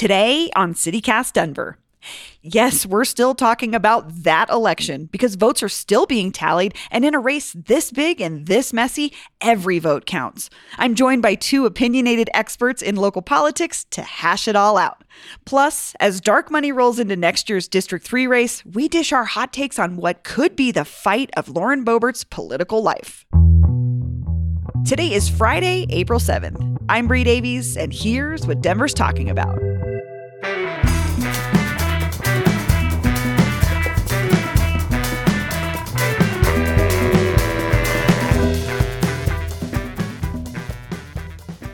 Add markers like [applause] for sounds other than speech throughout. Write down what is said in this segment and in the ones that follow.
Today on CityCast Denver. Yes, we're still talking about that election because votes are still being tallied, and in a race this big and this messy, every vote counts. I'm joined by two opinionated experts in local politics to hash it all out. Plus, as dark money rolls into next year's District 3 race, we dish our hot takes on what could be the fight of Lauren Boebert's political life. Today is Friday, April 7th. I'm Bree Davies, and here's what Denver's talking about.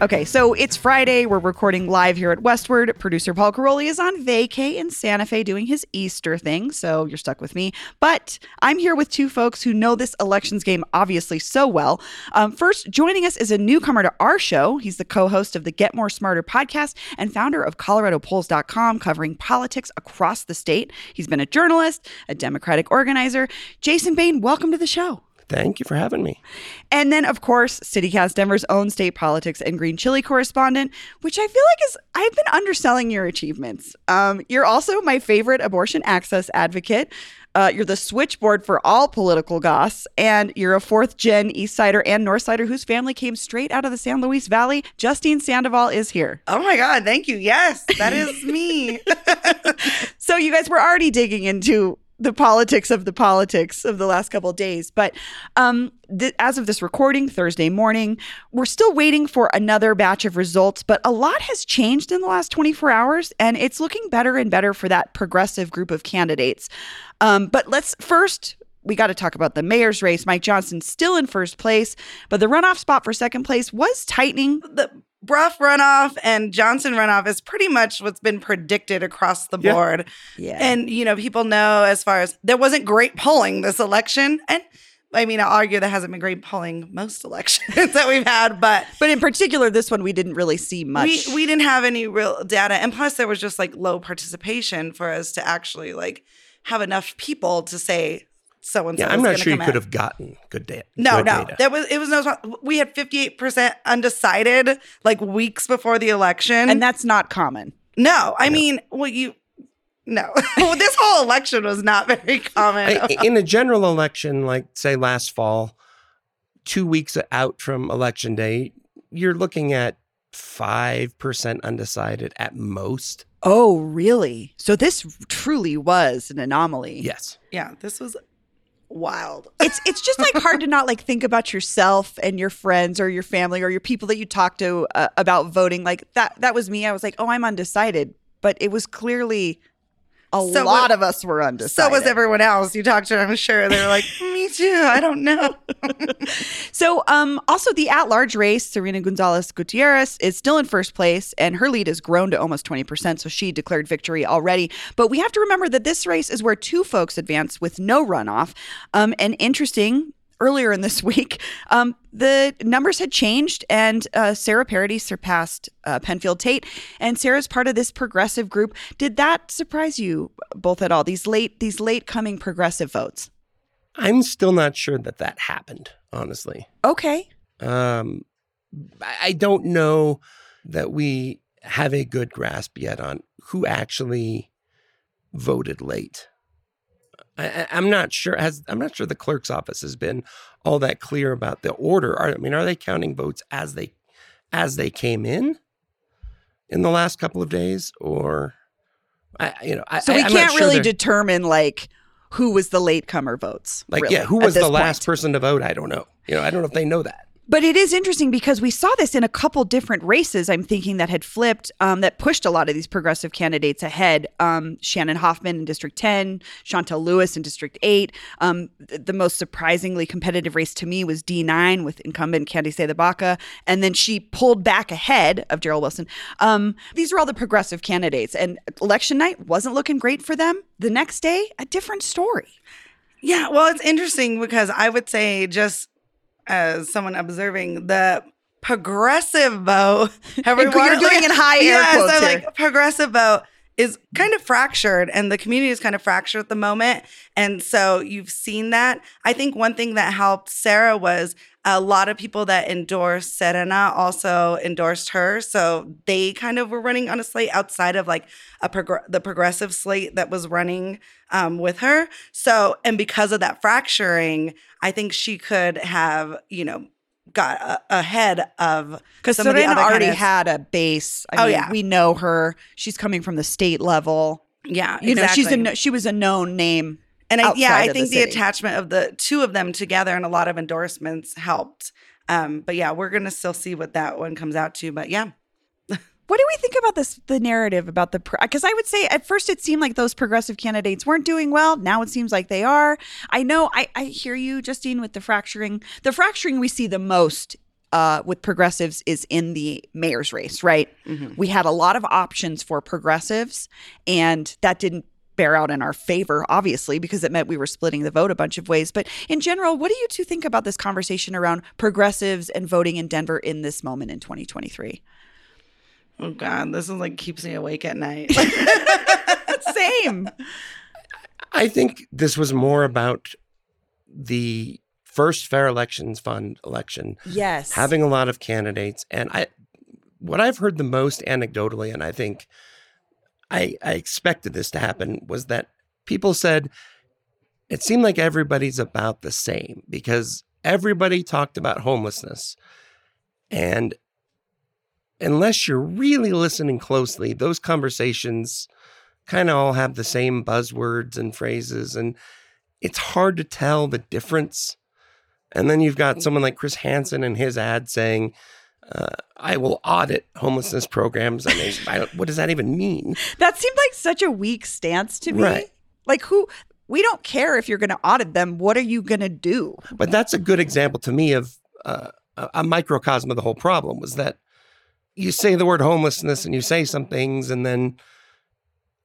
Okay, so it's Friday. We're recording live here at Westward. Producer Paul Karolyi is on vacay in Santa Fe doing his Easter thing, so you're stuck with me. But I'm here with two folks who know this elections game obviously so well. Um, first, joining us is a newcomer to our show. He's the co-host of the Get More Smarter podcast and founder of ColoradoPols.com, covering politics across the state. He's been a journalist, a Democratic organizer. Jason Bane, welcome to the show. Thank you for having me. And then, of course, CityCast Denver's own state politics and green chile correspondent, which I feel like is, I've been underselling your achievements. Um, you're also my favorite abortion access advocate. Uh, you're the switchboard for all political goss, and you're a fourth gen East Sider and North Sider whose family came straight out of the San Luis Valley. Justine Sandoval is here. Oh my God, thank you. Yes, that is me. [laughs] [laughs] so, you guys were already digging into the politics of the politics of the last couple days. But um, th- as of this recording, Thursday morning, we're still waiting for another batch of results. But a lot has changed in the last 24 hours, and it's looking better and better for that progressive group of candidates. Um, but let's first. We got to talk about the mayor's race. Mike Johnston still in first place, but the runoff spot for second place was tightening. The Brough runoff and Johnston runoff is pretty much what's been predicted across the board. Yeah. yeah. And, you know, people know as far as there wasn't great polling this election. And I mean, I'll argue there hasn't been great polling most [laughs] elections that we've had, but but in particular, this one we didn't really see much. We we didn't have any real data, and plus there was just like low participation for us to actually like have enough people to say so and so. Yeah, I'm not sure you could have gotten good data. No, good no, data. that was it was no. We had 58 percent undecided like weeks before the election, and that's not common. No, I no. mean, well, you. No, [laughs] well, this whole election was not very common. In a general election, like say last fall, two weeks out from election day, you're looking at 5% undecided at most. Oh, really? So this truly was an anomaly. Yes. Yeah, this was wild. [laughs] it's it's just like hard to not like think about yourself and your friends or your family or your people that you talk to uh, about voting. Like that that was me. I was like, "Oh, I'm undecided." But it was clearly a so lot of us were undecided. So was everyone else you talked to. I'm sure they were like, "Me too." I don't know. [laughs] so, um, also the at-large race, Serena Gonzales Gutierrez is still in first place, and her lead has grown to almost 20 percent. So she declared victory already. But we have to remember that this race is where two folks advance with no runoff. Um, and interesting, earlier in this [laughs] week, um, the numbers had changed, and uh, Sarah Parady surpassed uh, Penfield Tate, and Sarah's part of this progressive group. Did that surprise you both at all? These late, these late coming progressive votes. I'm still not sure that that happened. Honestly. Okay. Um, I don't know that we have a good grasp yet on who actually voted late. I, am not sure. Has I'm not sure the clerk's office has been all that clear about the order. Are, I mean, are they counting votes as they as they came in in the last couple of days, or I, you know? So I, we can't sure really determine like who was the latecomer votes. Like, really, yeah, who was the last point. person to vote? I don't know. You know, I don't know if they know that. But it is interesting because we saw this in a couple different races. I'm thinking that had flipped, um, that pushed a lot of these progressive candidates ahead. Um, Shannon Hoffman in District 10, Shontel Lewis in District 8. Um, th- the most surprisingly competitive race to me was D9 with incumbent Candi CdeBaca, and then she pulled back ahead of Darrell Watson. Um, these are all the progressive candidates, and election night wasn't looking great for them. The next day, a different story. Yeah, well, it's interesting because I would say just as someone observing the progressive vote, [laughs] You're doing in high air yes, quotes I'm here. like progressive vote is kind of fractured and the community is kind of fractured at the moment. And so you've seen that. I think one thing that helped Sarah was a lot of people that endorsed Serena also endorsed her. So they kind of were running on a slate outside of like a progr- the progressive slate that was running um, with her. So, and because of that fracturing, I think she could have, you know, got a- ahead of Because of Serena other already candidates. had a base. I Oh, mean, yeah. we know her. She's coming from the state level. Yeah, You know, she's a exactly. she was a known name. And I, yeah, I of the think the, attachment of the two of them together and a lot of endorsements helped. Um, but yeah, we're gonna still see what that one comes out to. But yeah, [laughs] What do we think about this? The narrative about the because I would say at first it seemed like those progressive candidates weren't doing well. Now it seems like they are. I know. I I hear you, Justine, with the fracturing. The fracturing we see the most. Uh, with progressives is in the mayor's race, right? We had a lot of options for progressives, and that didn't bear out in our favor, obviously, because it meant we were splitting the vote a bunch of ways. But in general, what do you two think about this conversation around progressives and voting in Denver in this moment in 2023? oh god, this is like keeps me awake at night. [laughs] [laughs] Same. I think this was more about the first Fair Elections Fund election Yes. having a lot of candidates and i what i've heard the most anecdotally and i think i i expected this to happen was that people said it seemed like everybody's about the same because everybody talked about homelessness. And unless you're really listening closely those conversations kind of all have the same buzzwords and phrases and it's hard to tell the difference. And then you've got someone like Chris Hansen and his ad saying, uh, "I will audit homelessness programs." I mean, I don't, what does that even mean? That seemed like such a weak stance to me. Right. Like who we don't care if you're going to audit them. What are you going to do? But that's a good example to me of uh, a a microcosm of the whole problem. Was that you say the word homelessness and you say some things, and then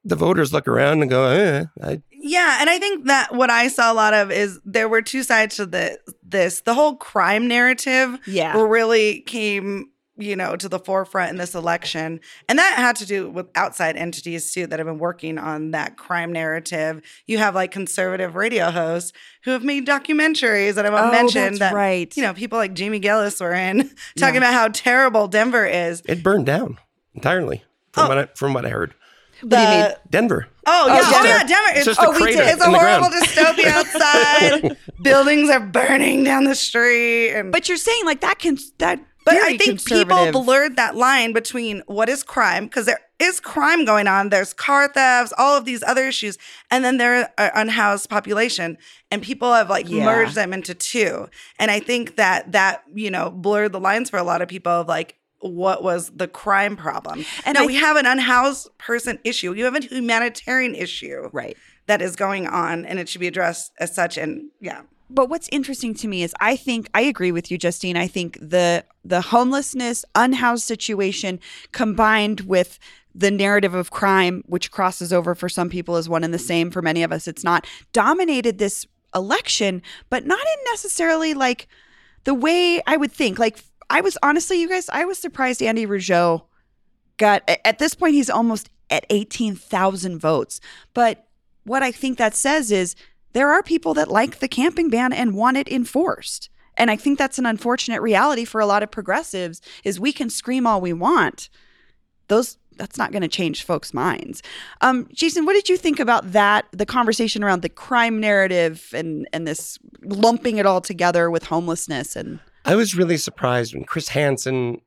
the voters look around and go, eh, I, yeah, and I think that what I saw a lot of is there were two sides to the this. The whole crime narrative Yeah. really came you know to the forefront in this election and that had to do with outside entities too that have been working on that crime narrative you have like conservative radio hosts who have made documentaries that i won't Oh, mention that's that right. you know people like jamie gillis were in [laughs] talking Yeah. about how terrible denver is it burned down entirely from Oh. what I, from what I heard. The, do you mean? Denver. Oh, oh, yeah. Oh, Denver. yeah. Denver. It's It's, just a oh, we crater did. It's a horrible dystopia [laughs] outside. Buildings are burning down the street. And, But you're saying like that can that but very I think people blurred that line between what is crime, because there is crime going on. There's car thefts, all of these other issues. And then there are unhoused population. And people have like Yeah. merged them into two. And I think that that, you know, blurred the lines for a lot of people of like, what was the crime problem? And no, I- we have an unhoused person issue. You have a humanitarian issue right. that is going on and it should be addressed as such and yeah But what's interesting to me is I think I agree with you, Justine. I think the the homelessness, unhoused situation combined with the narrative of crime, which crosses over for some people as one and the same, for many of us it's not, dominated this election, but not in necessarily like the way I would think. Like I was honestly, you guys, I was surprised Andy Rougeot got at this point he's almost at 18,000 votes. But what I think that says is there are people that like the camping ban and want it enforced. And I think that's an unfortunate reality for a lot of progressives is we can scream all we want. Those that's not going to change folks' minds. Um, Jason, what did you think about that? The conversation around the crime narrative and and this lumping it all together with homelessness and I was really surprised when Chris Hansen,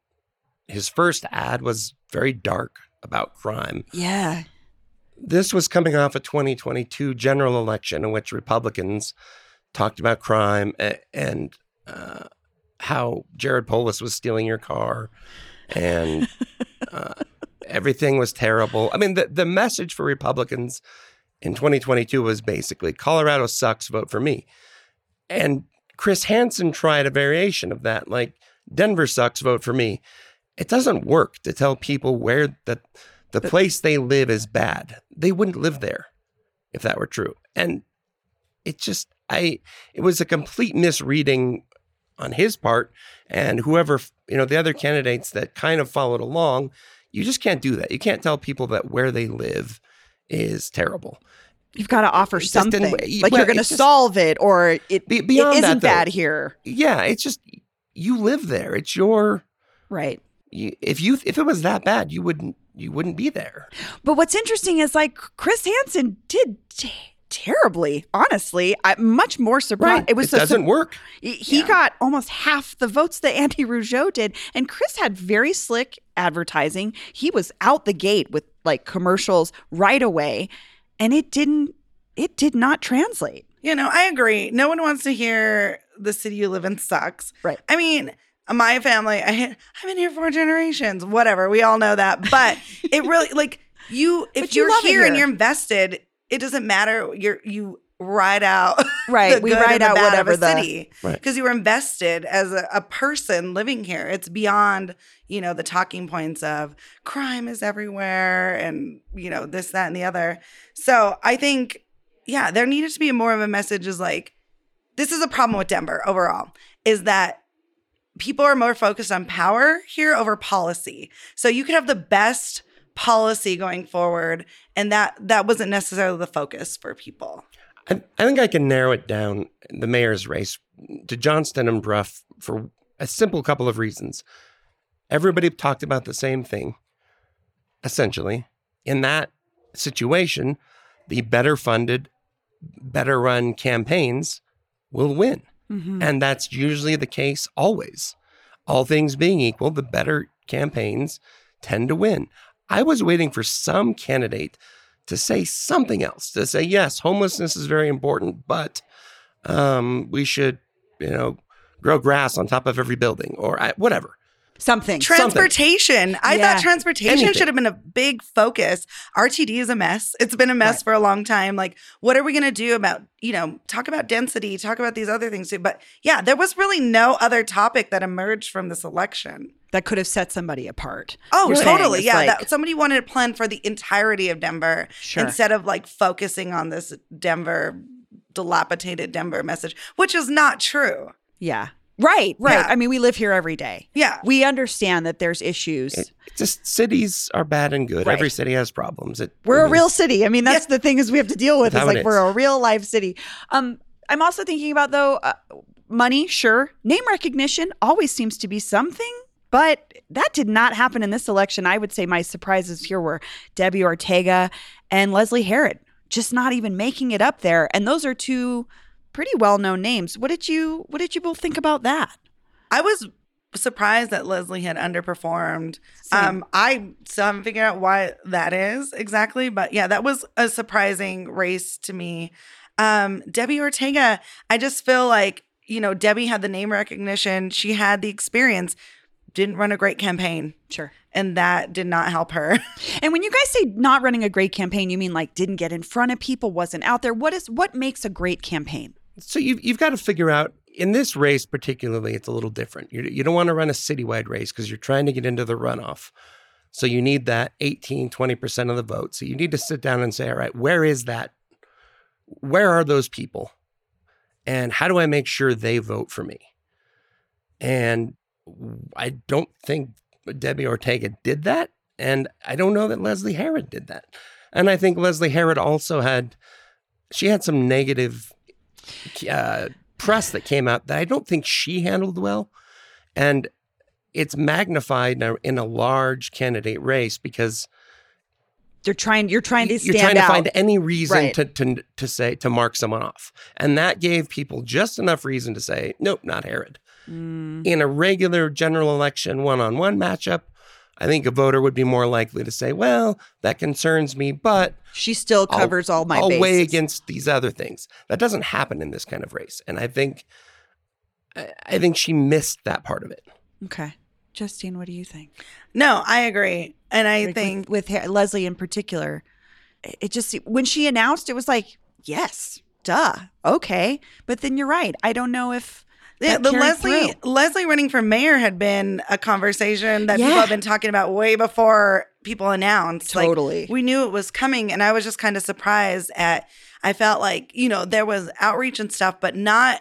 his first ad was very dark about crime. yeah, This was coming off a 2022 general election in which Republicans talked about crime and uh, how Jared Polis was stealing your car and uh, everything was terrible. I mean, the, the message for Republicans in 2022 was basically Colorado sucks, vote for me. And Chris Hansen tried a variation of that, like Denver sucks, vote for me. It doesn't work to tell people where the, the place they live is bad. They wouldn't live there if that were true. And it just, I, it was a complete misreading on his part and whoever, you know, the other candidates that kind of followed along. You just can't do that. You can't tell people that where they live is terrible. You've got to offer It something. well, like you're going to solve it or it, Be- it beyond isn't that, though- bad here. Yeah, it's just you live there. It's your Right. you, if you if it was that bad, you wouldn't you wouldn't be there. But what's interesting is like Chris Hansen did t- terribly, honestly. I'm much more surprised. It was it doesn't work. He he Yeah. got almost half the votes that Andy Rougeot did. And Chris had very slick advertising. He was out the gate with like commercials right away. And it didn't, it did not translate. You know, I agree. No one wants to hear the city you live in sucks. Right. I mean, my family, I, I've been here four generations, whatever. We all know that. But [laughs] it really, like, you, if you you're it here, and you're invested, it doesn't matter. You're, you ride out. [laughs] Right. the we good ride and the out whatever the. city Right. because you were invested as a, a person living here. It's beyond, you know, the talking points of crime is everywhere and, you know, this, that, and the other. So I think, yeah, there needed to be more of a message is like, this is a problem with Denver overall, is that people are more focused on power here over policy. So you could have the best policy going forward, and that that wasn't necessarily the focus for people. I, I think I can narrow it down the mayor's race to Johnston and Brough for a simple couple of reasons. Everybody talked about the same thing, essentially. In that situation, the better funded, better run campaigns will win. Mhm. And that's usually the case always. All things being equal, the better campaigns tend to win. I was waiting for some candidate to say something else, to say, yes, homelessness is very important, but um, we should, you know, grow grass on top of every building or I, whatever. Something. Transportation. I Yeah. thought transportation Anything. should have been a big focus. RTD is a mess. It's been a mess Right. for a long time. Like, what are we going to do about, you know, talk about density, talk about these other things too. But yeah, there was really no other topic that emerged from this election. That could have set somebody apart. Oh, You're saying totally. Yeah. like- that, somebody wanted to plan for the entirety of Denver Sure. instead of like focusing on this Denver, dilapidated Denver message, which is not true. yeah. Right. Right. Yeah. I mean, we live here every day. Yeah. We understand that there's issues. It, it just cities are bad and good. Right. Every city has problems. It, We're I a mean, real city. I mean, that's the thing is we have to deal with. That's Is how it like we're a real live city. Um, I'm also thinking about though, uh, money. Sure, name recognition always seems to be something, but that did not happen in this election. I would say my surprises here were Debbie Ortega and Leslie Herod, just not even making it up there. And those are two pretty well known names. What did you What did you both think about that? I was surprised that Leslie had underperformed. Um, I still haven't figured out why that is exactly, but yeah, that was a surprising race to me. Um, Debbie Ortega, I just feel like, you know, Debbie had the name recognition, she had the experience, didn't run a great campaign, Sure. and that did not help her. [laughs] And when you guys say not running a great campaign, you mean like didn't get in front of people, wasn't out there. What is what makes a great campaign? So you've, you've got to figure out in this race, particularly, it's a little different. You, you don't want to run a citywide race because you're trying to get into the runoff. So you need that 18, 20% of the vote. So you need to sit down and say, all right, where is that? Where are those people? And how do I make sure they vote for me? And I don't think Debbie Ortega did that. And I don't know that Leslie Herod did that. And I think Leslie Herod also had, she had some negative uh, press that came out that I don't think she handled well. And it's magnified in a, in a large candidate race because They're trying. You're trying to you're trying to out. find any reason Right. to, to to say to mark someone off, and that gave people just enough reason to say, nope, not Herod. Mm, In a regular general election one-on-one matchup, I think a voter would be more likely to say, well, that concerns me, but she still I'll- covers all my I'll weigh against these other things. That doesn't happen in this kind of race. And I think I think she missed that part of it. Okay. Justine, what do you think? No, I agree. And I Like, think with, with Leslie in particular, it just when she announced it was like, yes, duh, okay. But then you're right. I don't know if Yeah, the Leslie through. Leslie running for mayor had been a conversation that people have been talking about way before people announced. Like, Totally. we knew it was coming, and I was just kind of surprised at. I felt like you know there was outreach and stuff, but not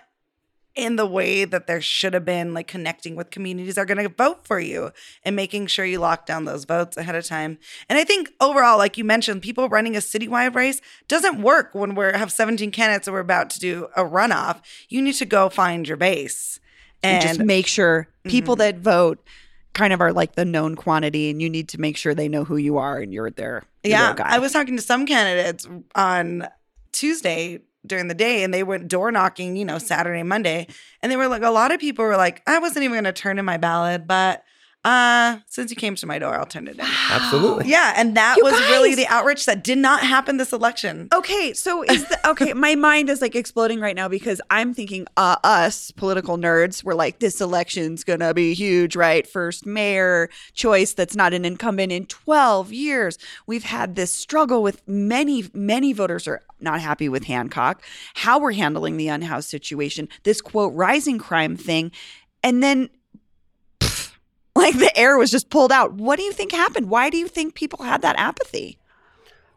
in the way that there should have been, like connecting with communities are going to vote for you and making sure you lock down those votes ahead of time. And I think overall, like you mentioned, people running a citywide race doesn't work when we have 17 candidates and we're about to do a runoff. You need to go find your base. and And, just make sure people Mhm. that vote kind of are like the known quantity, and you need to make sure they know who you are and you're their you're yeah, their. I was talking to some candidates on Tuesday during the day and they went door knocking, you know, Saturday, Monday. And they were like, a lot of people were like, I wasn't even going to turn in my ballot, but uh, since you came to my door, I'll turn it in. Absolutely. Yeah. And that You was really guys! the outreach that did not happen this election. Okay, so is the okay? My [laughs] mind is like exploding right now because I'm thinking, uh, us political nerds, we're like, this election's gonna be huge, right? First mayor choice that's not an incumbent in 12 years. We've had this struggle with many, many voters are not happy with Hancock, how we're handling the unhoused situation, this quote rising crime thing, and then. Like the air was just pulled out. What do you think happened? Why do you think people had that apathy?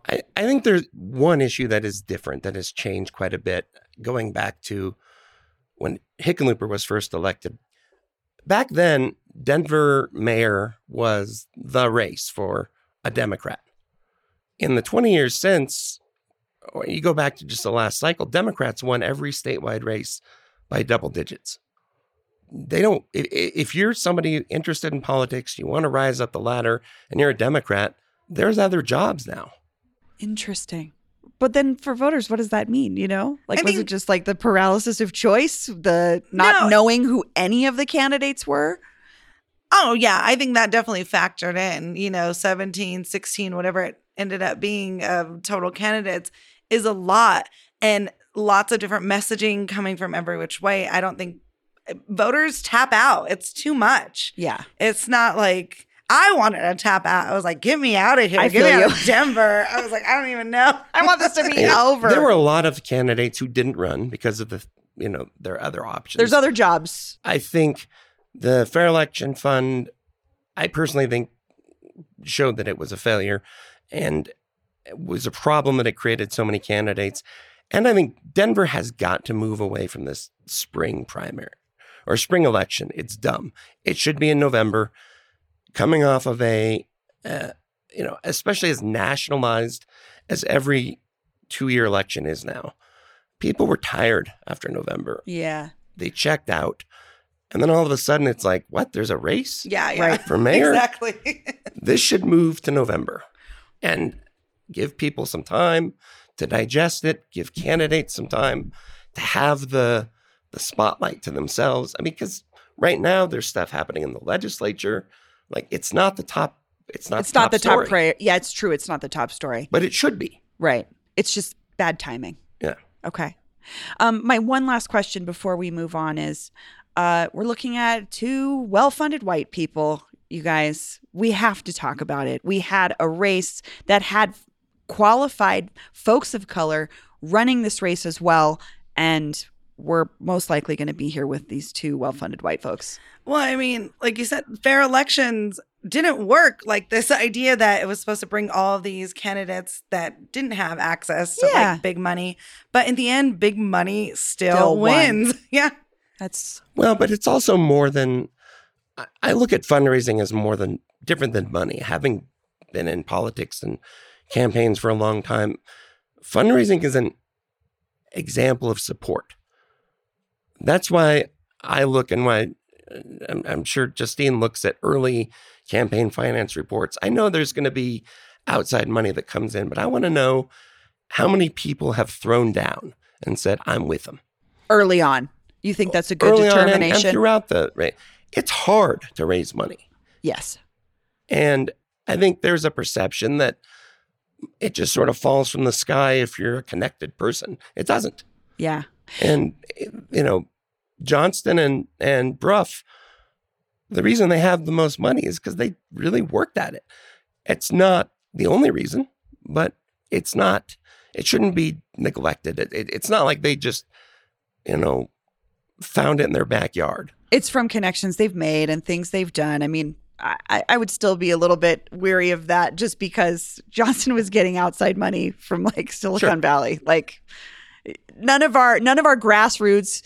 I, I think there's one issue that is different that has changed quite a bit going back to when Hickenlooper was first elected. Back then, Denver mayor was the race for a Democrat. In the 20 years since, you go back to just the last cycle, Democrats won every statewide race by double digits. They don't, i- i- if you're somebody interested in politics, you want to rise up the ladder, and you're a Democrat, there's other jobs now. Interesting. But then for voters, what does that mean? You know, like I was mean- it just like the paralysis of choice, the not No. knowing who any of the candidates were? Oh, yeah. I think that definitely factored in, you know, 17, 16, whatever it ended up being of total candidates is a lot and lots of different messaging coming from every which way. I don't think voters tap out. It's too much. Yeah. It's not like I wanted to tap out. I was like, get me out of here. I get me feel out you. of [laughs] Denver. I was like, I don't even know. I want this to be [laughs] And over. There were a lot of candidates who didn't run because of the, you know, their other options. There's other jobs. I think the Fair Election Fund, I personally think, showed that it was a failure and it was a problem that it created so many candidates. And I think Denver has got to move away from this spring primary or spring election. It's dumb. It should be in November, coming off of a, uh, you know, especially as nationalized as every two year election is now. People were tired after November Yeah. they checked out. And then all of a sudden it's like, what? There's a race yeah, yeah. Right. for mayor? Exactly. [laughs] This should move to November and give people some time to digest it, give candidates some time to have the the spotlight to themselves. I mean, because right now there's stuff happening in the legislature. Like it's not the top, it's not it's not the top story, prior. Yeah, it's true. It's not the top story. But it should be. Right. It's just bad timing. Yeah. Okay. Um, my one last question before we move on is uh, we're looking at two well funded white people, you guys. We have to talk about it. We had a race that had qualified folks of color running this race as well. And we're most likely going to be here with these two well funded white folks. Well, I mean, like you said, fair elections didn't work. Like this idea that it was supposed to bring all these candidates that didn't have access to Yeah. like big money, but in the end, big money still, Still won. wins. [laughs] Yeah, That's Well, but it's also more than I- I look at fundraising as more than different than money. Having been in politics and campaigns for a long time, fundraising is an example of support. That's why I look and why uh, I'm, I'm sure Justine looks at early campaign finance reports. I know there's going to be outside money that comes in, but I want to know how many people have thrown down and said, I'm with them early on. You think that's a good early on and- and, determination? throughout the right. It's hard to raise money, yes. and I think there's a perception that it just sort of falls from the sky if you're a connected person. It doesn't, Yeah. And you know, Johnston and and Brough, the reason they have the most money is because they really worked at it. It's not the only reason, but it's not. It shouldn't be neglected. It, it, it's not like they just, you know, found it in their backyard. It's from connections they've made and things they've done. I mean, I, I would still be a little bit weary of that just because Johnston was getting outside money from like Silicon Sure. Valley. Like none of our none of our grassroots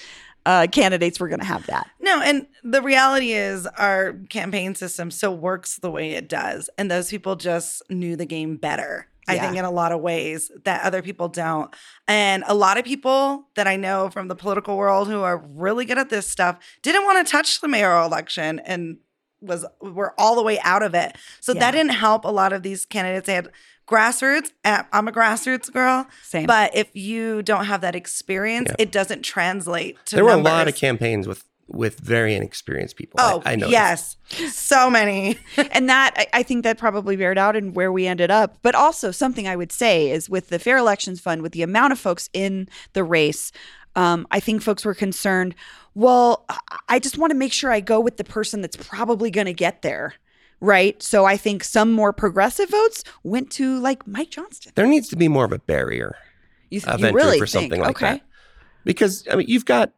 uh, candidates were going to have that. No, and the reality is our campaign system still works the way it does. And those people just knew the game better. I Yeah. think in a lot of ways that other people don't. And a lot of people that I know from the political world who are really good at this stuff didn't want to touch the mayoral election and was were all the way out of it. So Yeah. that didn't help a lot of these candidates. They had grassroots. Uh, I'm a grassroots girl. Same. But if you don't have that experience, Yeah. it doesn't translate to there were a lot of campaigns with with very inexperienced people. Oh, I, I know. yes. So many. [laughs] and that I, I think that probably bared out in where we ended up. But also something I would say is with the Fair Elections Fund, with the amount of folks in the race, um, I think folks were concerned. Well, I- just want to make sure I go with the person that's probably going to get there, right? So I think some more progressive votes went to like Mike Johnston. There needs to be more of a barrier You, of you really for something think, like okay? that. Because I mean, you've got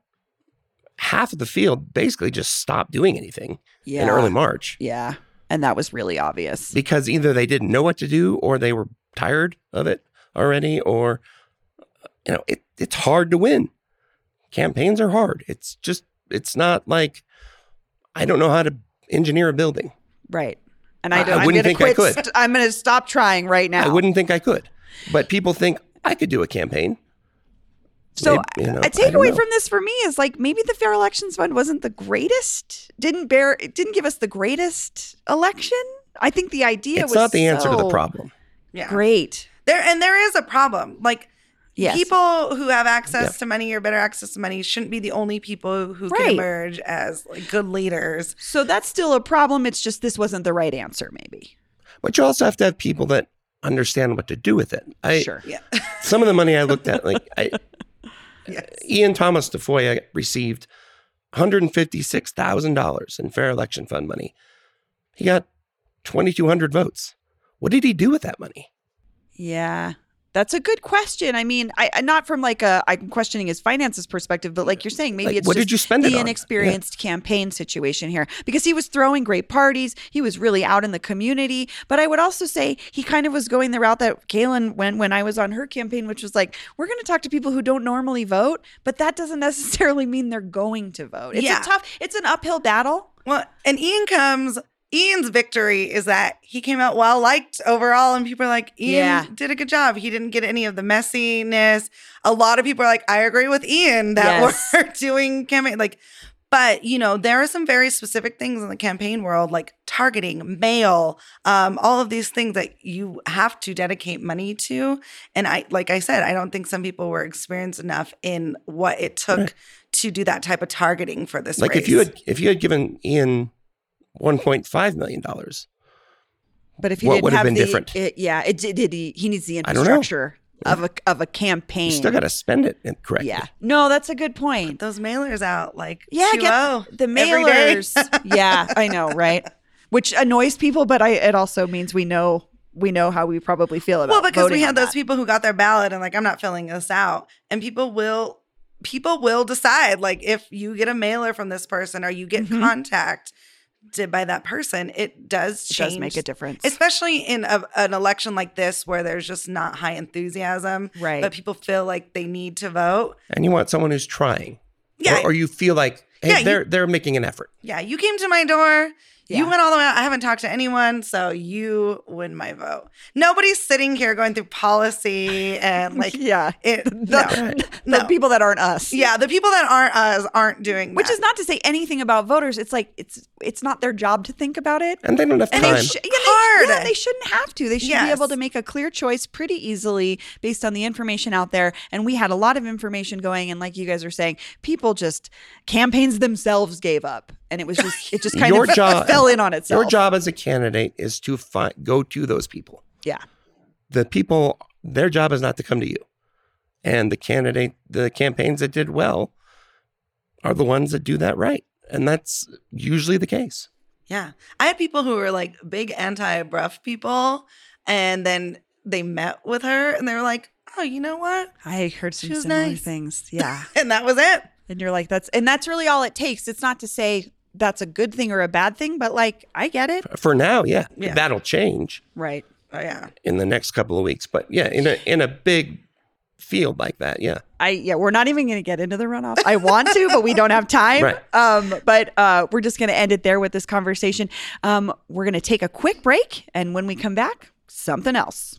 half of the field basically just stopped doing anything Yeah, in early March yeah, and that was really obvious. because either they didn't know what to do or they were tired of it already, or you know, it, it's hard to win. Campaigns are hard. It's just it's not like I don't know how to engineer a building. Right. And I- I, I don't, I'm wouldn't gonna think I quit. could. st- I'm going to stop trying right now. I wouldn't think I could, but people think I could do a campaign. So Maybe, you know, a I don't takeaway from this for me is like maybe the Fair Elections Fund wasn't the greatest. Didn't bear. It didn't give us the greatest election. I think the idea it's was not the answer to the problem. Yeah. Great. There and there is a problem. Like Yes. people who have access Yeah. to money or better access to money shouldn't be the only people who Right. can emerge as like good leaders. so that's still a problem. It's just this wasn't the right answer. Maybe. But you also have to have people that understand what to do with it. I, sure. Yeah. [laughs] Some of the money I looked at, like I, [laughs] yes. Ean Thomas Tafoya received $156,000 in fair election fund money. He got 2,200 votes. What did he do with that money? Yeah. That's a good question. I mean, I not from like a I'm questioning his finances perspective, but like you're saying, maybe Like, it's what just did you spend the inexperienced campaign situation here because he was throwing great parties. He was really out in the community. But I would also say he kind of was going the route that Kaylin went when I was on her campaign, which was like, we're going to talk to people who don't normally vote, but that doesn't [laughs] necessarily mean they're going to vote. It's Yeah. a tough, it's an uphill battle. Well, and Ean comes. Ean's victory is that he came out well liked overall, and people are like, Ean Yeah. did a good job. He didn't get any of the messiness. A lot of people are like, I agree with Ean that Yes. we're [laughs] doing campaign like. But you know, there are some very specific things in the campaign world, like targeting, mail, um, all of these things that you have to dedicate money to. And I, like I said, I don't think some people were experienced enough in what it took Right. to do that type of targeting for this. Like race. if you had if you had given Ean 1.5 million dollars, But if he What didn't would have have been the, different? It, yeah, it did. did he, he needs the I don't know. infrastructure of a of a campaign. you still got to spend it correctly. Yeah. No, that's a good point. those mailers out like Yeah, get the mailers. [laughs] yeah, I know, right? Which annoys people, but I it also means we know we know how we probably feel about well, because we had those that. people who got their ballot and like I'm not filling this out, and people will people will decide like if you get a mailer from this person or you get Mhm. contact did by that person, it does It does make a difference. Especially in a, an election like this where there's just not high enthusiasm, right. but people feel like they need to vote. And you want someone who's trying. Yeah, Or, or you feel like hey, Yeah, they're they're making an effort. yeah. You came to my door. Yeah. You went all the way out. I haven't talked to anyone, so you win my vote. Nobody's sitting here going through policy and [laughs] like yeah. it. The, no, [laughs] the no. people that aren't us. Yeah, the people that aren't us aren't doing Which that. is not to say anything about voters. It's like it's it's not their job to think about it. And they don't have And time. they sh- yeah, Hard. They, yeah, they shouldn't have to. They should be able to make a clear choice pretty easily based on the information out there. And we had a lot of information going, and like you guys are saying, people just campaigns themselves gave up, and it was just it just [laughs] kind Your of job- fell in on itself. Your job as a candidate is to find go to those people. Yeah. The people their job is not to come to you. And the candidate the campaigns that did well are the ones that do that right. And that's usually the case. Yeah. I had people who were like big anti Brough people, and then they met with her and they were like, oh, you know what? I heard some similar nice. things. [laughs] Yeah. And that was it. and you're like, that's, and that's really all it takes. It's not to say that's a good thing or a bad thing, but like, I get it. For now, yeah, Yeah. that'll change Right. Oh, yeah. in the next couple of weeks. But yeah, in a in a big field like that, yeah. I yeah, we're not even going to get into the runoff. I want to, but we don't have time. Right. Um, but uh, we're just going to end it there with this conversation. Um, we're going to take a quick break, and when we come back, something else.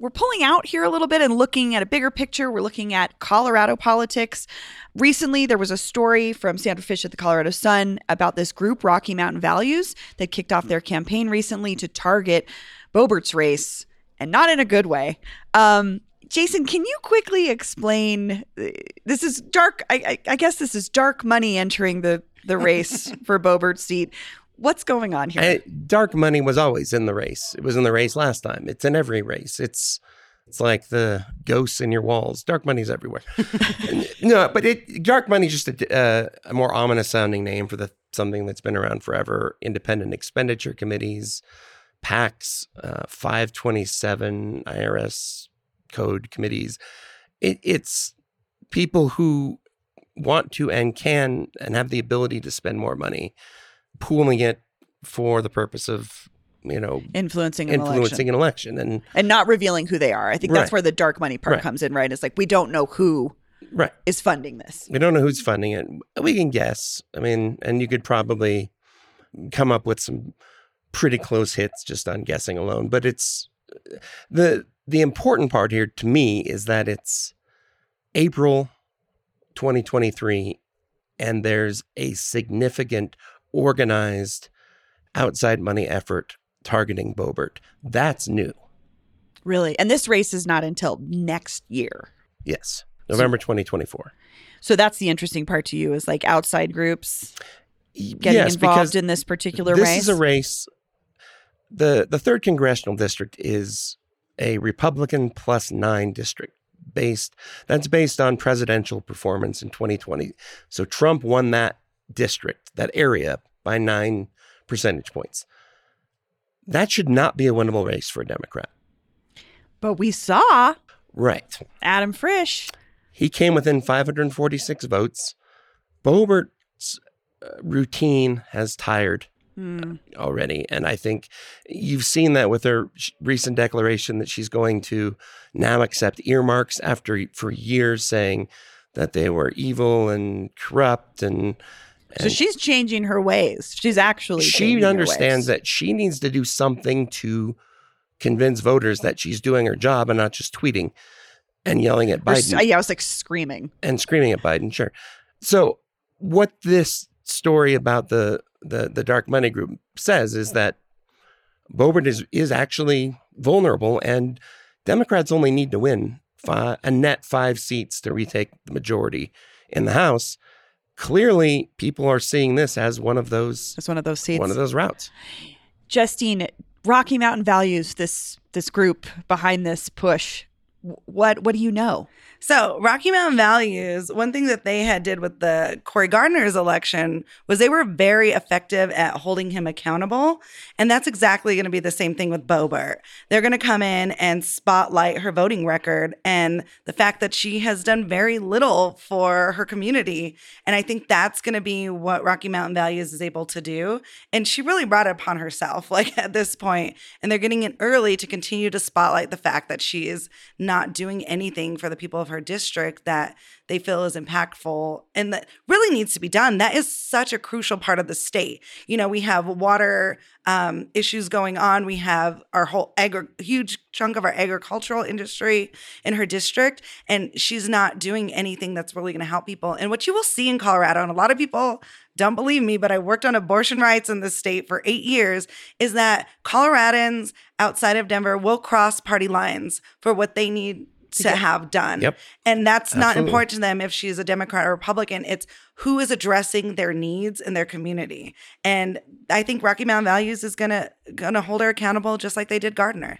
We're pulling out here a little bit and looking at a bigger picture. We're looking at Colorado politics. Recently, there was a story from Sandra Fish at the Colorado Sun about this group, Rocky Mountain Values, that kicked off their campaign recently to target Boebert's race, and not in a good way. Um, Jason, can you quickly explain? uh, This is dark. I, I, I guess this is dark money entering the the race [laughs] for Boebert's seat. What's going on here? I, dark money was always in the race. It was in the race last time. It's in every race. It's it's like the ghosts in your walls. Dark money's everywhere. [laughs] no, but it dark money's just a, uh, a more ominous sounding name for the something that's been around forever. Independent expenditure committees, PACs, uh, 527 IRS code committees. It, it's people who want to and can and have the ability to spend more money, pooling it for the purpose of you know influencing an influencing election an election and and not revealing who they are. I think that's Right. where the dark money part Right. comes in, right? It's like we don't know who right is funding this. we don't know who's funding it we can guess i mean and you could probably come up with some pretty close hits just on guessing alone but it's the the important part here to me is that it's april 2023 and there's a significant organized outside money effort targeting boebert that's new Really. And this race is not until next year. yes november 2024 So that's the interesting part to you is like outside groups getting yes, involved in this particular this race. This is a race. the The third congressional district is a Republican plus nine district based. That's based on presidential performance in 2020. So Trump won that district, that area, by nine percentage points. That should not be a winnable race for a Democrat. but we saw Right. Adam Frisch. He came within 546 votes. Boebert's uh, routine has tired Hmm. already. And I think you've seen that with her recent declaration that she's going to now accept earmarks after for years saying that they were evil and corrupt and So she's changing her ways. She's actually she understands that she needs to do something to convince voters that she's doing her job and not just tweeting and yelling at Or Biden yeah, I was like screaming. and screaming at Biden. Sure. So what this story about the the the dark money group says is that Boebert is is actually vulnerable, and Democrats only need to win five, a net five seats to retake the majority in the House. Clearly, people are seeing this as one of those It's one of those seats. one of those routes. Justine, Rocky Mountain Values, this this group behind this push. What what do you know? So Rocky Mountain Values, one thing that they had did with the Cory Gardner's election was they were very effective at holding him accountable. And that's exactly going to be the same thing with Boebert. They're going to come in and spotlight her voting record and the fact that she has done very little for her community. And I think that's going to be what Rocky Mountain Values is able to do. And she really brought it upon herself, [laughs] like at this point. And they're getting in early to continue to spotlight the fact that she is not doing anything for the people of her district that they feel is impactful and that really needs to be done. That is such a crucial part of the state. You know, we have water um, issues going on. We have our whole agri- huge chunk of our agricultural industry in her district, and she's not doing anything that's really going to help people. And what you will see in Colorado, and a lot of people don't believe me, but I worked on abortion rights in the state for eight years, is that Coloradans outside of Denver will cross party lines for what they need to have done. Yep. And that's not important to them if she's a Democrat or Republican. It's who is addressing their needs in their community. And I think Rocky Mountain Values is gonna gonna hold her accountable just like they did Gardner.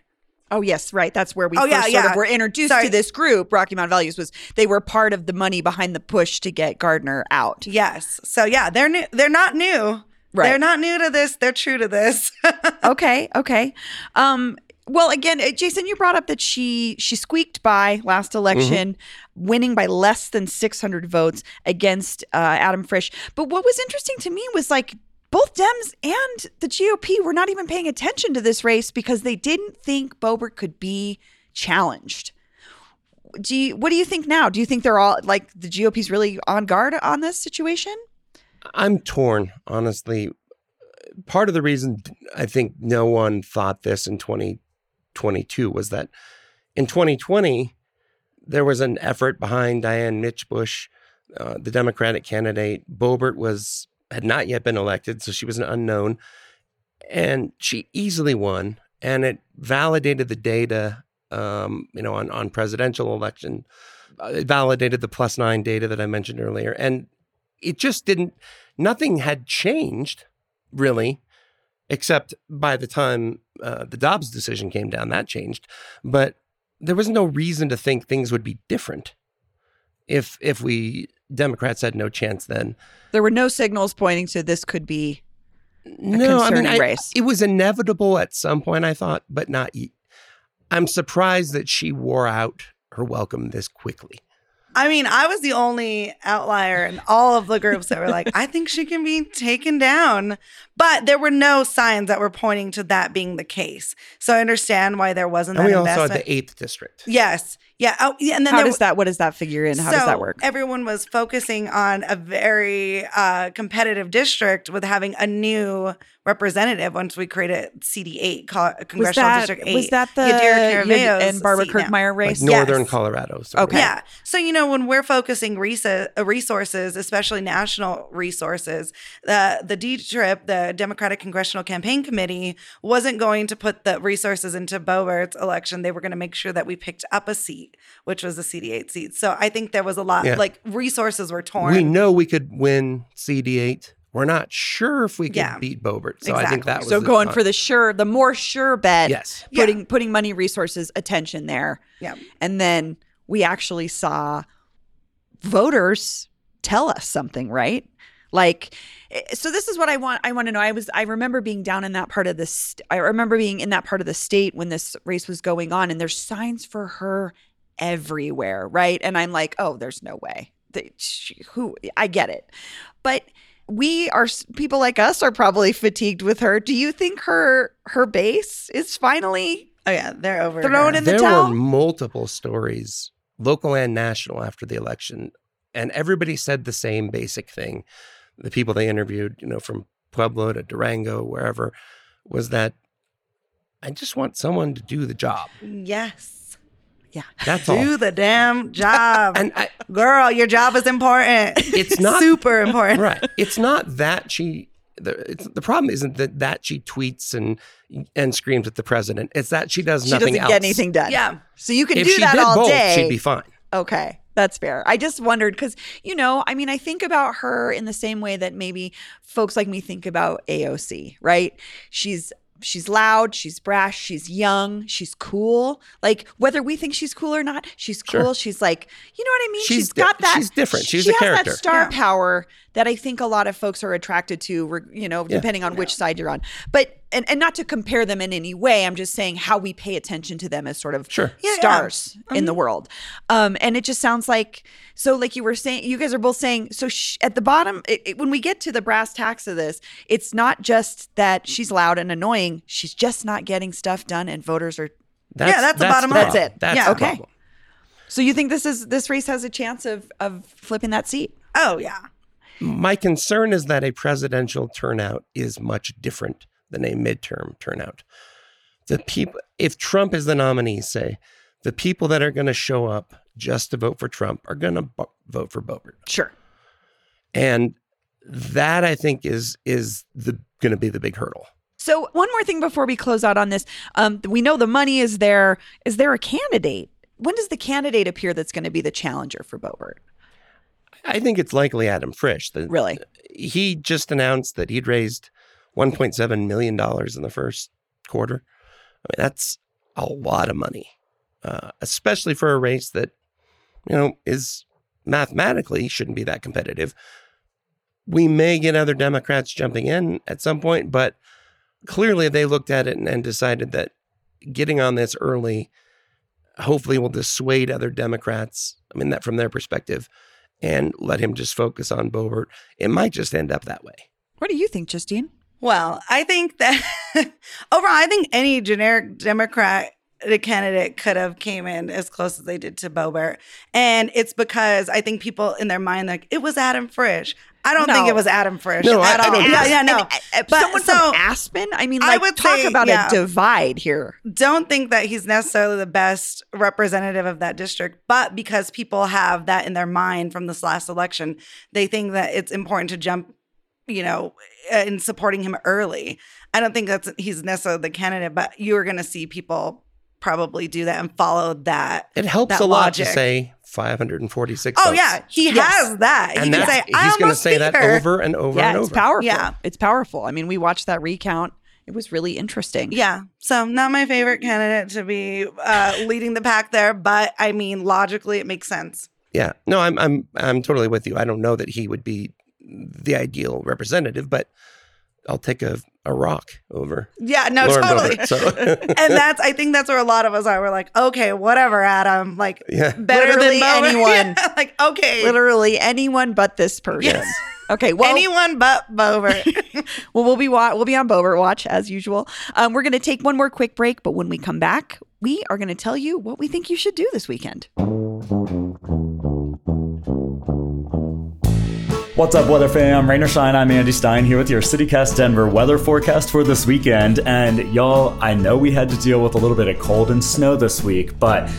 Oh yes, right. That's where we Oh, first yeah, sort of were introduced Sorry. to this group. Rocky Mountain Values was they were part of the money behind the push to get Gardner out. Yes. So yeah, they're new they're not new. Right. They're not new to this. They're true to this. [laughs] okay, okay. Um, well, again, uh, Jason, you brought up that she she squeaked by last election, winning by less than 600 votes against uh, Adam Frisch. But what was interesting to me was like both Dems and the GOP were not even paying attention to this race because they didn't think Boebert could be challenged. Do you, what do you think now? Do you think they're all like the GOP's really on guard on this situation? I'm torn, honestly. Part of the reason I think no one thought this in 2022 was that in 2020, there was an effort behind Diane Mitsch Bush, uh, the Democratic candidate. Boebert was had not yet been elected, so she was an unknown, and she easily won, and it validated the data. Um, you know, on on presidential election, uh, it validated the plus nine data that I mentioned earlier, and it just didn't. Nothing had changed, really, except by the time uh, the Dobbs decision came down, that changed. But there was no reason to think things would be different if if we Democrats had no chance then. There were no signals pointing to this could be No, I mean, I, race. it was inevitable at some point. I thought, but not. I'm surprised that she wore out her welcome this quickly. I mean, I was the only outlier in all of the groups that were like, [laughs] I think she can be taken down. But there were no signs that were pointing to that being the case. So I understand why there wasn't And that we also investment. had the eighth district. yes. Yeah. Oh, yeah. And then How there does that? What does that figure in? How does that work? Everyone was focusing on a very uh, competitive district with having a new representative once we created CD8, co- Was Congressional that District 8. was that the Yadira Caraveo's and Barbara seat now. Kirkmeyer Like race? Yes. northern Colorado. sort of. Okay. Yeah. So, you know, when we're focusing resa- uh, resources, especially national resources, the the D-TRIP, the Democratic Congressional Campaign Committee, wasn't going to put the resources into Boebert's election. They were going to make sure that we picked up a seat, which was the CD8 seat. So I think there was a lot, Yeah. like resources were torn. We know we could win CD8. We're not sure if we could Yeah. beat Bobert. So I think that was So the going con- for the sure, the more sure bet. Yes. Yeah. Putting putting money, resources, attention there, Yeah. and then we actually saw voters tell us something, right? Like, Eh, so this is what I want. I want to know. I was. I remember being down in that part of the. St- I remember being in that part of the state when this race was going on, and there's signs for her everywhere, right? And I'm like, oh, there's no way. They, she, who? I get it, but we are people like us are probably fatigued with her. Do you think her her base is finally Oh, yeah. They're over. Thrown in the there towel? were multiple stories, local and national, after the election, and everybody said the same basic thing. The people they interviewed, you know, from Pueblo to Durango, wherever, was that I just want someone to do the job. Yes. Yeah. That's all. Do the damn job. And I, Girl, your job is important. It's not- [laughs] super important. right, it's not that she. The, it's, the problem isn't that that she tweets and and screams at the president. It's that she does nothing. she nothing doesn't else. get anything done? Yeah. So you can If do that all both, day. she'd be fine. Okay, that's fair. I just wondered because, you know, I mean, I think about her in the same way that maybe folks like me think about AOC, right? She's she's loud, she's brash, she's young, she's cool. Like whether we think she's cool or not, she's Sure. cool. She's like, you know what I mean? She's she's got di- that. she's different. She's she a has character. that star Yeah. power that I think a lot of folks are attracted to. You know, Yeah. depending on which side you're on. But and and not to compare them in any way. I'm just saying how we pay attention to them as sort of Sure. Yeah, yeah. stars in the world. Um, and it just sounds like so. Like you were saying, you guys are both saying. So sh- at the bottom, it, it- when we get to the brass tacks of this, it's not just that she's loud and annoying. She's just not getting stuff done, and voters are. That's, that's the bottom line. That's it. That's Yeah. the Okay. problem. So you think this is this race has a chance of of flipping that seat? Oh yeah. My concern is that a presidential turnout is much different than name midterm turnout. The people, if Trump is the nominee, say, the people that are going to show up just to vote for Trump are going to bo- vote for Boebert, Sure. and that I think is is the going to be the big hurdle. So one more thing before we close out on this, um, we know the money is there. Is there a candidate? When does the candidate appear that's going to be the challenger for Boebert? I think it's likely Adam Frisch. The, Really? he just announced that he'd raised 1.7 million dollars in the first quarter. I mean, that's a lot of money, uh, especially for a race that you know is mathematically shouldn't be that competitive. We may get other Democrats jumping in at some point, but clearly they looked at it and, and decided that getting on this early hopefully will dissuade other Democrats. I mean, that from their perspective, and let him just focus on Boebert. It might just end up that way. What do you think, Justine? Well, I think that [laughs] overall, I think any generic Democrat candidate could have came in as close as they did to Boebert. and it's because I think people in their mind like it was Adam Frisch. I don't think it was Adam Frisch No, I- at I all. don't yeah, yeah, no. And, But someone so- from Aspen. I mean, I would talk say, about yeah. a divide here. don't think that he's necessarily the best representative of that district, but because people have that in their mind from this last election, they think that it's important to jump, you know, in supporting him early. I don't think that's he's necessarily the candidate, but you're going to see people probably do that and follow that. It helps That a lot logic. to say 546. Oh votes. yeah, he Yes. has that. and he can say, he's going to say that beat her." over and over yeah, and it's powerful. Yeah. It's powerful. I mean, we watched that recount. It was really interesting. Yeah. So not my favorite candidate to be uh, leading the pack there, but I mean logically it makes sense. Yeah, no, I'm I'm I'm totally with you. I don't know that he would be the ideal representative, but I'll take a, a rock over Yeah, no, Lauren totally. Boebert. So [laughs] and that's I think that's where a lot of us are. We're like, okay, whatever, Adam. Like yeah, better Literally than Boebert. anyone. [laughs] Yeah, like [laughs] okay, Literally anyone but this person. Yes. Okay. Well, anyone but Boebert. well, we'll be wa- we'll be on Boebert watch as usual. Um, we're going to take one more quick break, but when we come back, we are going to tell you what we think you should do this weekend. What's up, weather fam? Rain or shine, I'm Andy Stein here with your CityCast Denver weather forecast for this weekend. And y'all, I know we had to deal with a little bit of cold and snow this week, but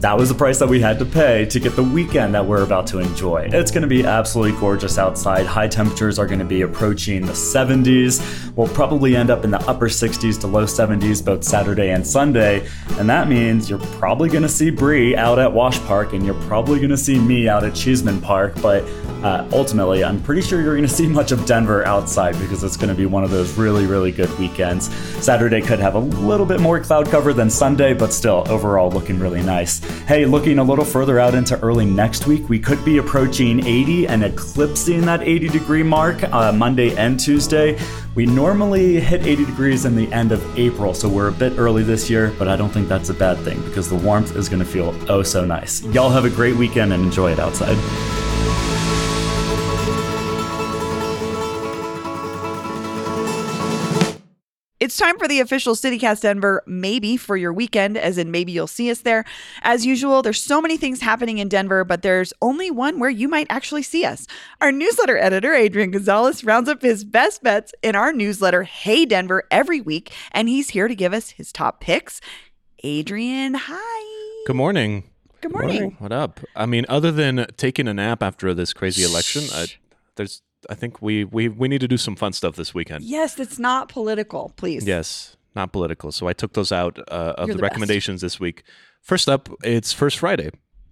that was the price that we had to pay to get the weekend that we're about to enjoy. It's going to be absolutely gorgeous outside. High temperatures are going to be approaching the 70s. We'll probably end up in the upper 60s to low 70s both Saturday and Sunday. And that means you're probably going to see Bree out at Wash Park and you're probably going to see me out at Cheeseman Park. But uh, ultimately, I'm pretty sure you're going [laughs] to see much of Denver outside because it's going to be one of those really, really good weekends. Saturday could have a little bit more cloud cover than Sunday, but still, overall, looking really nice. Hey, looking a little further out into early next week, we could be approaching 80 and eclipsing that 80 degree mark uh, Monday and Tuesday. We normally hit 80 degrees in the end of April, so we're a bit early this year, but I don't think that's a bad thing because the warmth is going to feel oh so nice. Y'all have a great weekend and enjoy it outside. It's time for the official CityCast Denver, maybe for your weekend, as in maybe you'll see us there. As usual, there's so many things happening in Denver, but there's only one where you might actually see us. Our newsletter editor, Adrian Gonzalez, rounds up his best bets in our newsletter, Hey Denver, every week, and he's here to give us his top picks. Adrian, hi. Good morning. Good morning. What up? I mean, other than taking a nap after this crazy election, I, there's I think we, we we need to do some fun stuff this weekend. Yes, it's not political, please. Yes, not political. So I took those out uh, of You're the, the recommendations this week. First up, it's First Friday.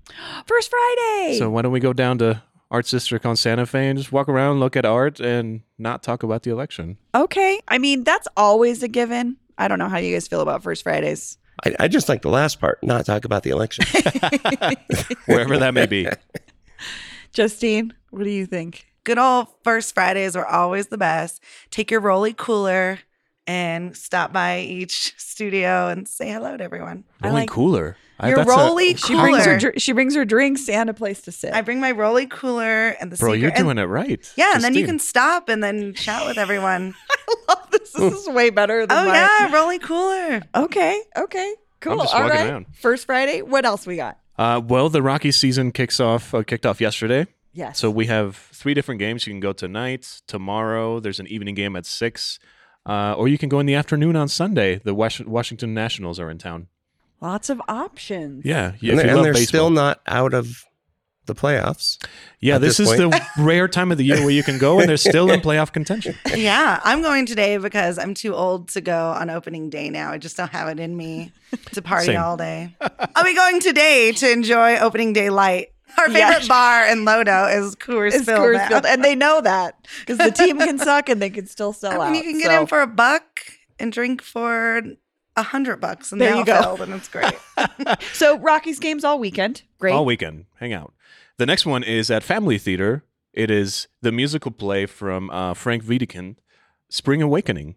[gasps] First Friday. So why don't we go down to Arts District on Santa Fe and just walk around, look at art, and not talk about the election? Okay. I mean, that's always a given. I don't know how you guys feel about First Fridays. I, I just like the last part, not talk about the election. [laughs] [laughs] Wherever that may be. [laughs] Justine, what do you think? Good old first Fridays are always the best. Take your Rolly cooler and stop by each studio and say hello to everyone. I Rolling like- cooler. I- Your that's a- Rolly She brings her Cooler. she brings her drinks and a place to sit. I bring my Rolly cooler and the Bro, secret. you're and- doing it right. Yeah, and then you can stop and then chat with everyone. [laughs] I love this. This is way better than oh my- yeah, Rolly cooler. Okay. Okay. Cool. just All walking right. around. First Friday. What else we got? Uh, well, the Rocky season kicks off uh, kicked off yesterday. Yes. So we have three different games. You can go tonight, tomorrow. There's an evening game at six, uh, or you can go in the afternoon on Sunday. The Wash- Washington Nationals are in town. lots of options. Yeah, yeah. if they're, you and love they're baseball. still not out of the playoffs. yeah, this, this is the [laughs] rare time of the year where you can go and they're still in [laughs] playoff contention. Yeah, I'm going today because I'm too old to go on opening day now. I just don't have it in me to party Same. all day. I'll be going today to enjoy opening day light. [laughs] Our favorite Yeah. bar in Lodo is Coors It's Field. Coors. Field, and they know that because the team can [laughs] suck and they can still sell I out. you can get So- in for a buck and drink for a hundred bucks in There the you go. outfield, and it's great. [laughs] so Rockies games all weekend. Great. all weekend. Hang out. The next one is at Phamaly Theater. It is the musical play from uh, Frank Wedekind, Spring Awakening.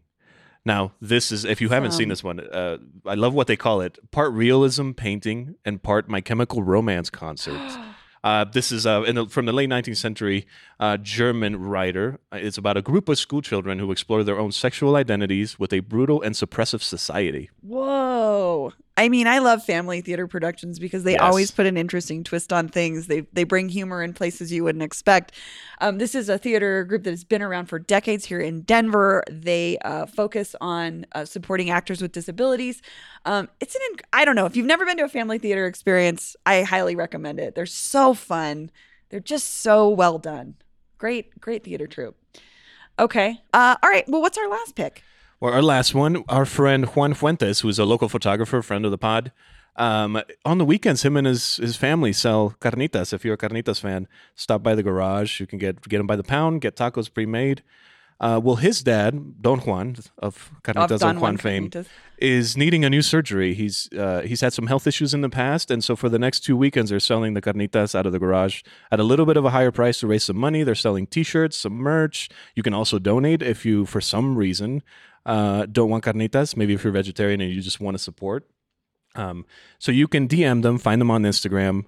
Now, this is if you haven't seen this one, uh, I love what they call it: part realism painting and part My Chemical Romance concert. [gasps] [gasps] [gasps] Uh, this is uh, the, from the late 19th century uh, German writer. Uh, It's about a group of school children who explore their own sexual identities with a brutal and suppressive society. Whoa. I mean, I love Phamaly theater productions because they Yes. always put an interesting twist on things. They they bring humor in places you wouldn't expect. Um, this is a theater group that has been around for decades here in Denver. They uh, focus on uh, supporting actors with disabilities. Um, it's an inc- I don't know if you've never been to a Phamaly theater experience. I highly recommend it. They're so fun. They're just so well done. Great, great theater troupe. Okay. Uh, all right. Well, what's our last pick? Well, our last one, our friend Juan Fuentes, who's a local photographer, friend of the pod. Um, on the weekends, him and his his family sell carnitas. If you're a carnitas fan, stop by the garage. You can get get them by the pound, get tacos pre-made. Uh, well, his dad, Don Juan of Carnitas Don Don Juan Juan fame, Carnitas. is needing a new surgery. He's uh, he's had some health issues in the past, and so for the next two weekends, they're selling the carnitas out of the garage at a little bit of a higher price to raise some money. They're selling T-shirts, some merch. You can also donate if you, for some reason, uh, don't want carnitas. Maybe if you're vegetarian and you just want to support. Um, so you can DM them, find them on Instagram.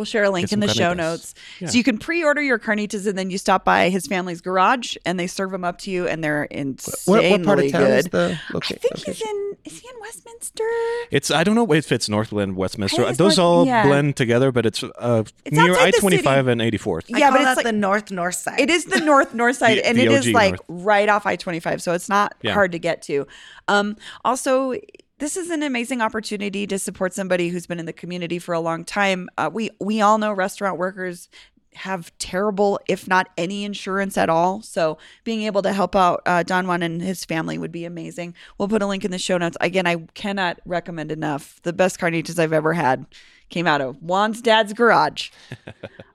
We'll share a link in some the show notes. Yeah. So you can pre-order your carnitas and then you stop by his family's garage and they serve them up to you and they're insanely What, what part of town good. is the I loca- think he's in is he in Westminster? It's I don't know if it's Northglenn, Westminster. I think it's Those North- all yeah. blend together, but it's uh, It's near I 25 and eighty fourth. I Yeah, call but it's that like- the north north side. It is the north north side The- and the it is OG like north. right off I-25 so it's not Yeah. hard to get to. Um also this is an amazing opportunity to support somebody who's been in the community for a long time. Uh, we we all know restaurant workers have terrible, if not any insurance at all. So being able to help out uh, Don Juan and his family would be amazing. We'll put a link in the show notes. Again, I cannot recommend enough. The best carnitas I've ever had came out of Juan's dad's garage. [laughs]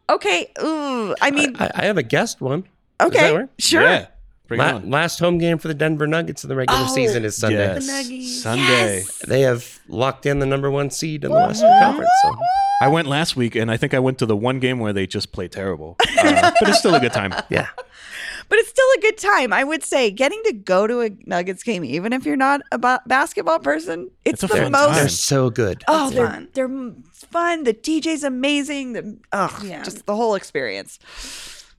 Okay, ooh, I mean, I, I have a guest one. Okay, sure. Yeah, bring it La- on. last home game for the Denver Nuggets in the regular Oh, season is Sunday. Yes. Sunday. Yes. They have locked in the number one seed in the Western Conference. So I went last week, and I think I went to the one game where they just play terrible, uh, but it's still a good time. [laughs] yeah, But it's still a good time. I would say getting to go to a Nuggets game, even if you're not a ba- basketball person, it's, It's a the fun most. time. they're so good. Oh, It's they're fun. they're fun. The DJ's amazing. The oh, Yeah. just the whole experience.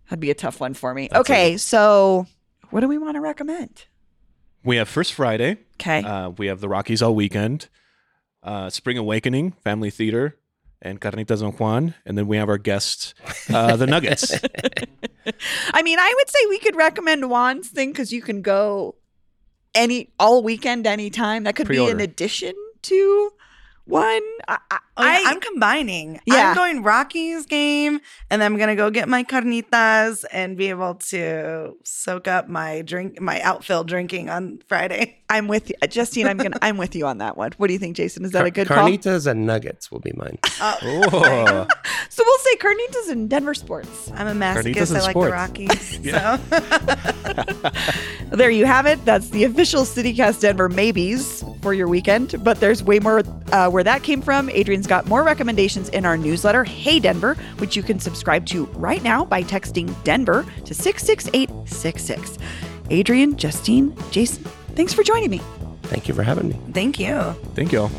That'd be a tough one for me. okay, so what do we want to recommend? We have First Friday. Okay, Uh, we have the Rockies all weekend. Uh, Spring Awakening, Phamaly Theater, and Carnitas Don Juan, and then we have our guests, uh, the [laughs] Nuggets. I mean, I would say we could recommend Juan's thing because you can go any all weekend, anytime. That could be Pre-order. in addition to one. I, I, I- I'm combining. Yeah. I'm going Rockies game, and then I'm gonna go get my carnitas and be able to soak up my drink, my outfield drinking on Friday. [laughs] I'm with you, Justine. I'm gonna. I'm with you on that one. What do you think, Jason? Is that Car- a good call? Carnitas and nuggets will be mine. [laughs] Oh. [laughs] So we'll say Carnitas and Denver sports. I'm a Carnitas masochist. I and like sports. the Rockies. So There you have it. That's the official CityCast Denver maybes for your weekend. But there's way more uh, where that came from. Adrian's got more recommendations in our newsletter, Hey Denver, which you can subscribe to right now by texting Denver to 66866. Adrian, Justine, Jason, thanks for joining me. Thank you for having me. thank you. Thank y'all.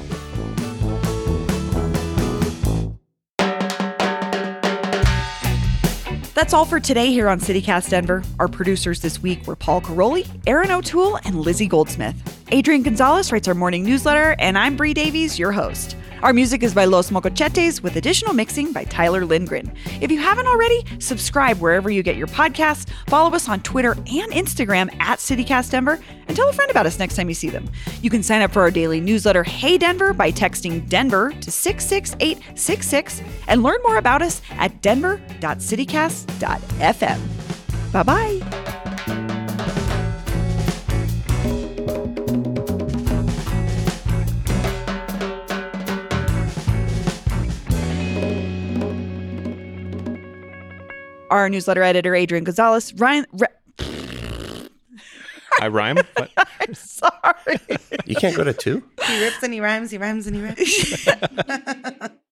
That's all for today here on CityCast Denver. Our producers this week were Paul Karolyi, Aaron O'Toole, and Lizzie Goldsmith. Adrian Gonzalez writes our morning newsletter, and I'm Bree Davies, your host. Our music is by Los Mocochetes with additional mixing by Tyler Lindgren. If you haven't already, subscribe wherever you get your podcasts, follow us on Twitter and Instagram at CityCast Denver, and tell a friend about us next time you see them. You can sign up for our daily newsletter, Hey Denver, by texting Denver to 66866 and learn more about us at denver.citycast.fm. Bye bye. Our newsletter editor, Adrian Gonzalez. Ryan. Re- I rhyme. But [laughs] I'm sorry. You can't go to two? He rips and he rhymes. He rhymes and he rips. [laughs]